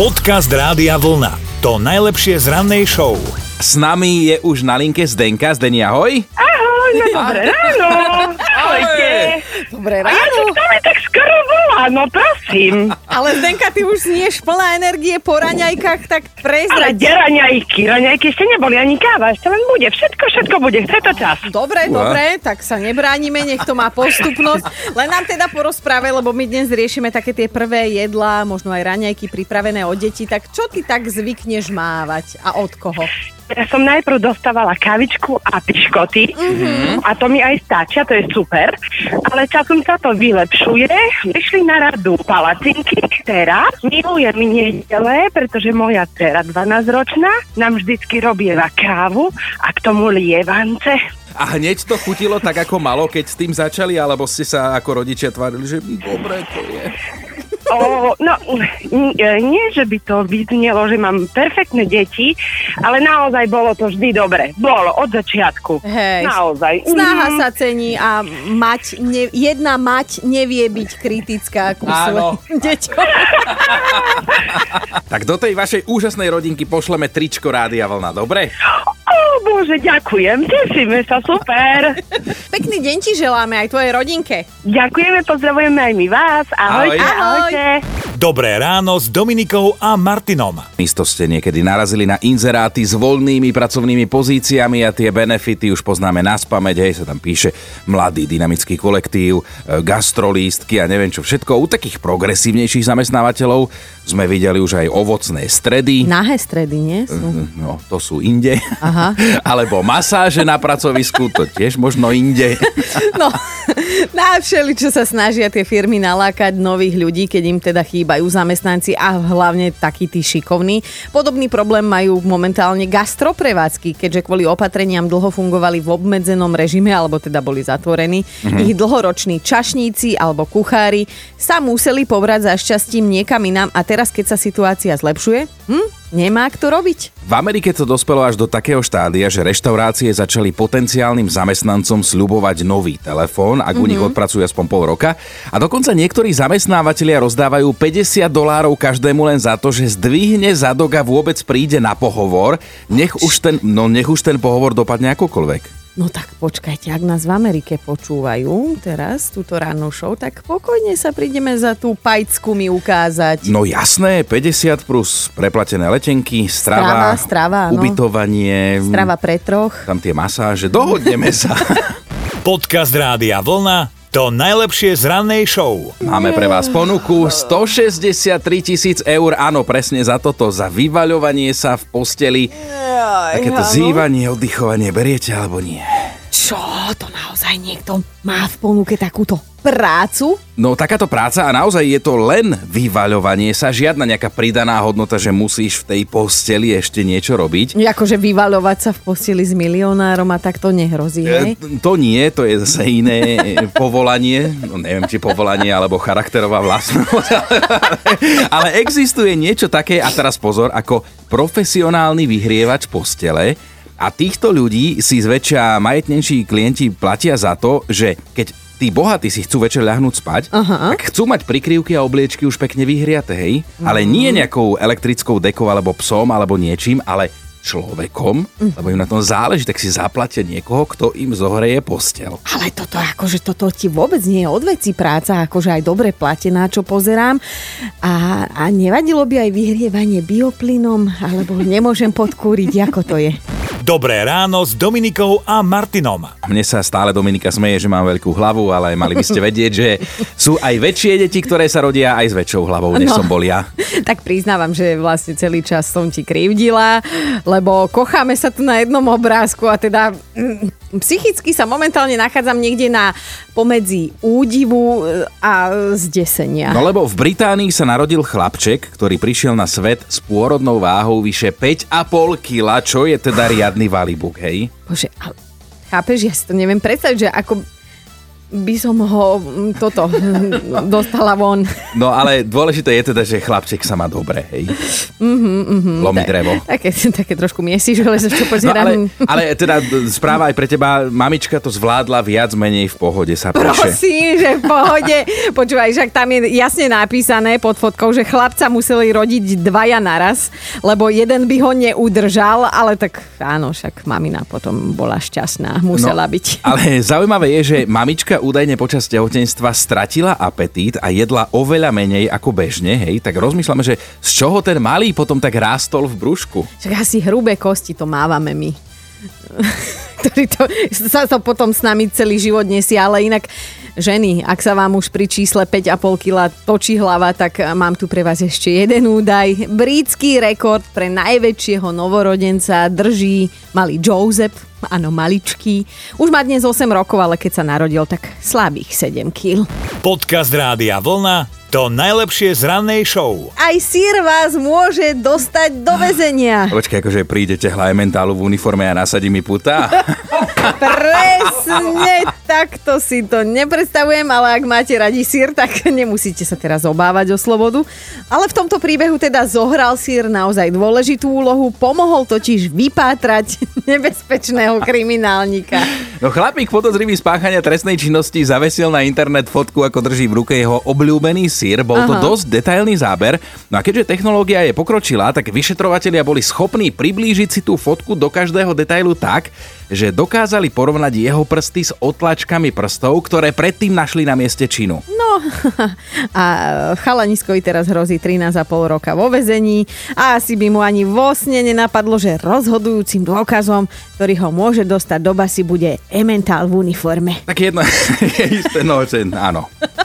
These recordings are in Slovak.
Podcast Rádia Vlna. To najlepšie z rannej show. S nami je už na linke Zdenka. Zdeni, ahoj. Ahoj, no dobré ráno. Ahojte. Dobré A ja ráno. to mi tak skoro no prosím. Ale Zdenka, ty už znieš plná energie po raňajkách, tak Ale prezrať. kde raňajky? Raňajky ešte neboli ani káva, ešte len bude. Všetko, všetko bude. Chce to čas. Dobre, Uha. dobre, tak sa nebránime, nech to má postupnosť. Len nám teda porozprávaj, lebo my dnes riešime také tie prvé jedlá, možno aj raňajky pripravené od detí. Tak čo ty tak zvykneš mávať a od koho? Ja som najprv dostávala kavičku a piškoty Mhm. a to mi aj stačia, to je super. Ale časom sa to vylepšuje. Vyšli na radu palacinky. Teraz milujem nedele, pretože moja dcera 12-ročná nám vždycky robieva kávu a k tomu lievance. A hneď to chutilo tak ako malo, keď s tým začali, alebo ste sa ako rodičia tvárili, že dobre to je. O, no, e, nie, že by to vyznelo, že mám perfektné deti, ale naozaj bolo to vždy dobre. Bolo, od začiatku. Hej. Naozaj. Snaha Mm. sa cení a mať, ne, jedna mať nevie byť kritická ku Áno. svojim deťom. Tak do tej vašej úžasnej rodinky pošleme tričko Rádia Vlna, dobre? Bože, ďakujem, tešíme sa, super. Pekný deň ti želáme aj tvojej rodinke. Ďakujeme, pozdravujeme aj my vás. Ahojte, Ahoj. ahojte. Dobré ráno s Dominikou a Martinom. Isto ste niekedy narazili na inzeráty s voľnými pracovnými pozíciami a tie benefity už poznáme na spameť, hej, sa tam píše mladý dynamický kolektív, e, gastrolístky a neviem čo všetko. U takých progresívnejších zamestnávateľov sme videli už aj ovocné stredy. Nahé stredy, nie? Sú. No, to sú inde. Aha. Alebo masáže na pracovisku, to tiež možno inde. No, na všeli, čo sa snažia tie firmy nalákať nových ľudí, keď im teda chýbajú zamestnanci a hlavne takí tí šikovní. Podobný problém majú momentálne gastroprevádzky, keďže kvôli opatreniam dlho fungovali v obmedzenom režime, alebo teda boli zatvorení. Ich dlhoroční čašníci alebo kuchári sa museli pobrať za šťastím niekam inám a teraz, keď sa situácia zlepšuje, hm, nemá kto robiť. V Amerike to dospelo až do takého štádia, že reštaurácie začali potenciálnym zamestnancom sľubovať nový telefón, ak u nich odpracujú aspoň pol roka. A dokonca niektorí zamestnávateľia rozdávajú 50 dolárov každému len za to, že zdvihne zadok a vôbec príde na pohovor. Nech už ten, no nech už ten pohovor dopadne akokoľvek. No tak počkajte, ak nás v Amerike počúvajú teraz, túto rannú show, tak pokojne sa prídeme za tú pajcku mi ukázať. No jasné, 50 plus preplatené letenky, strava, Strava, strava, ubytovanie, Strava pre troch. tam tie masáže, dohodneme sa. Podcast Rádia Vlna. To najlepšie z rannej show. Máme pre vás ponuku 163 tisíc eur, áno, presne za toto, za vyvaľovanie sa v posteli. Takéto zývanie, oddychovanie, beriete alebo nie? Čo, to naozaj niekto má v ponuke takúto prácu? No takáto práca a naozaj je to len vyvaľovanie sa, žiadna nejaká pridaná hodnota, že musíš v tej posteli ešte niečo robiť. Akože vyvaľovať sa v posteli s milionárom a tak to nehrozí, hej? E, To nie, to je zase iné e, povolanie, no neviem, či povolanie alebo charakterová vlastnosť, ale existuje niečo také, a teraz pozor, ako profesionálny vyhrievač postele a týchto ľudí si zväčša majetnejší klienti platia za to, že keď tí bohatí si chcú večer ľahnúť spať, Aha. tak chcú mať prikryvky a obliečky už pekne vyhriate, hej? Ale nie nejakou elektrickou dekou alebo psom alebo niečím, ale človekom, lebo im na tom záleží, tak si zaplatia niekoho, kto im zohreje postel. Ale toto, akože toto ti vôbec nie je odveci práca, akože aj dobre platená, čo pozerám. A, a nevadilo by aj vyhrievanie bioplynom, alebo nemôžem podkúriť, ako to je. Dobré ráno s Dominikou a Martinom. Mne sa stále Dominika smeje, že mám veľkú hlavu, ale mali by ste vedieť, že sú aj väčšie deti, ktoré sa rodia aj s väčšou hlavou, než No. som bol ja. Tak priznávam, že vlastne celý čas som ti krivdila, lebo kocháme sa tu na jednom obrázku a teda mm, psychicky sa momentálne nachádzam niekde na pomedzi údivu e, a zdesenia. No lebo v Británii sa narodil chlapček, ktorý prišiel na svet s pôrodnou váhou vyše 5,5 kg, čo je teda riadny valibuk, hej? Bože, ale chápeš, ja si to neviem predstaviť, že ako by som ho mm, toto dostala von. No ale dôležité je teda, že chlapček sa má dobre, hej. Mm-hmm, mm-hmm, Lomí drevo. Také, také trošku miesiš, ale čo No, ale, ale teda správa aj pre teba, mamička to zvládla viac menej v pohode sa preše. Prosím, že v pohode. Počúvaj, však tam je jasne napísané pod fotkou, že chlapca museli rodiť dvaja naraz, lebo jeden by ho neudržal, ale tak áno, však mamina potom bola šťastná, musela no, byť. Ale zaujímavé je, že mamička údajne počas tehotenstva stratila apetít a jedla oveľa menej ako bežne, hej, tak rozmýšľame, že z čoho ten malý potom tak rástol v brúšku. Však asi hrubé kosti to mávame my. ktorý to, sa to potom s nami celý život nesie, ale inak ženy, ak sa vám už pri čísle 5,5 kg točí hlava, tak mám tu pre vás ešte jeden údaj. Britský rekord pre najväčšieho novorodenca drží malý Joseph, áno, maličký. Už má dnes 8 rokov, ale keď sa narodil, tak slabých 7 kg. Podcast Rádia Vlna to najlepšie z rannej show. Aj sír vás môže dostať do väzenia. Počkaj, akože prídete hlajementálu v uniforme a nasadí mi puta? Presne takto si to nepredstavujem, ale ak máte radi sír, tak nemusíte sa teraz obávať o slobodu. Ale v tomto príbehu teda zohral sír naozaj dôležitú úlohu, pomohol totiž vypátrať nebezpečného kriminálnika. No chlapík podozrivý spáchania trestnej činnosti zavesil na internet fotku, ako drží v ruke jeho obľúbený sír. Bol to Aha. dosť detailný záber. No a keďže technológia je pokročilá, tak vyšetrovatelia boli schopní priblížiť si tú fotku do každého detailu tak, že dokázali porovnať jeho prsty s otlačkami prstov, ktoré predtým našli na mieste činu. No a chalaniskovi teraz hrozí 13,5 roka vo vezení a asi by mu ani vo sne nenapadlo, že rozhodujúcim dôkazom, ktorý ho môže dostať do basy, bude ementál v uniforme. Tak jedno je isté, no, že áno.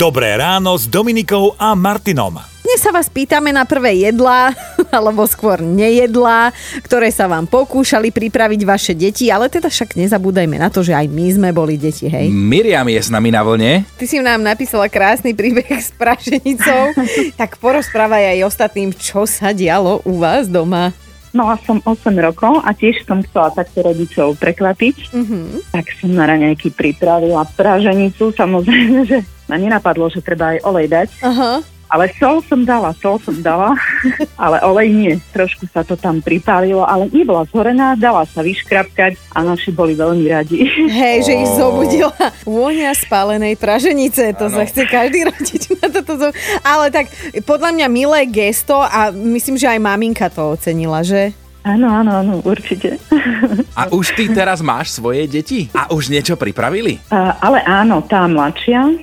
Dobré ráno s Dominikou a Martinom. Dnes sa vás pýtame na prvé jedlá, alebo skôr nejedlá, ktoré sa vám pokúšali pripraviť vaše deti, ale teda však nezabúdajme na to, že aj my sme boli deti, hej. Miriam je s nami na vlne. Ty si nám napísala krásny príbeh s prašenicou, tak porozprávaj aj ostatným, čo sa dialo u vás doma. Mala som 8 rokov a tiež som chcela takto rodičov prekvapiť. Mm-hmm. Tak som na raňajky pripravila praženicu. Samozrejme, že ma nenapadlo, že treba aj olej dať. Aha. Ale sol som dala, sol som dala, ale olej nie. Trošku sa to tam pripálilo, ale nebola zhorená, dala sa vyškrapkať a naši boli veľmi radi. Hej, že ich zobudila vôňa spálenej praženice, to ano. sa chce každý rodič na toto. Ale tak podľa mňa milé gesto a myslím, že aj maminka to ocenila, že? Áno, áno, áno, určite. A už ty teraz máš svoje deti? A už niečo pripravili? Uh, ale áno, tá mladšia.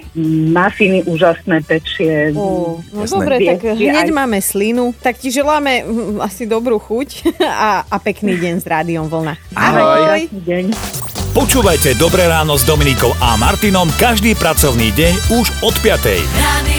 Mafiny úžasné pečie. Oh, no Jasné. dobre, tak hneď aj... máme slinu. Tak ti želáme hm, asi dobrú chuť a, a pekný deň s Rádiom Vlna. Ahoj. Ahoj. deň. Počúvajte Dobré ráno s Dominikou a Martinom každý pracovný deň už od 5. Radio.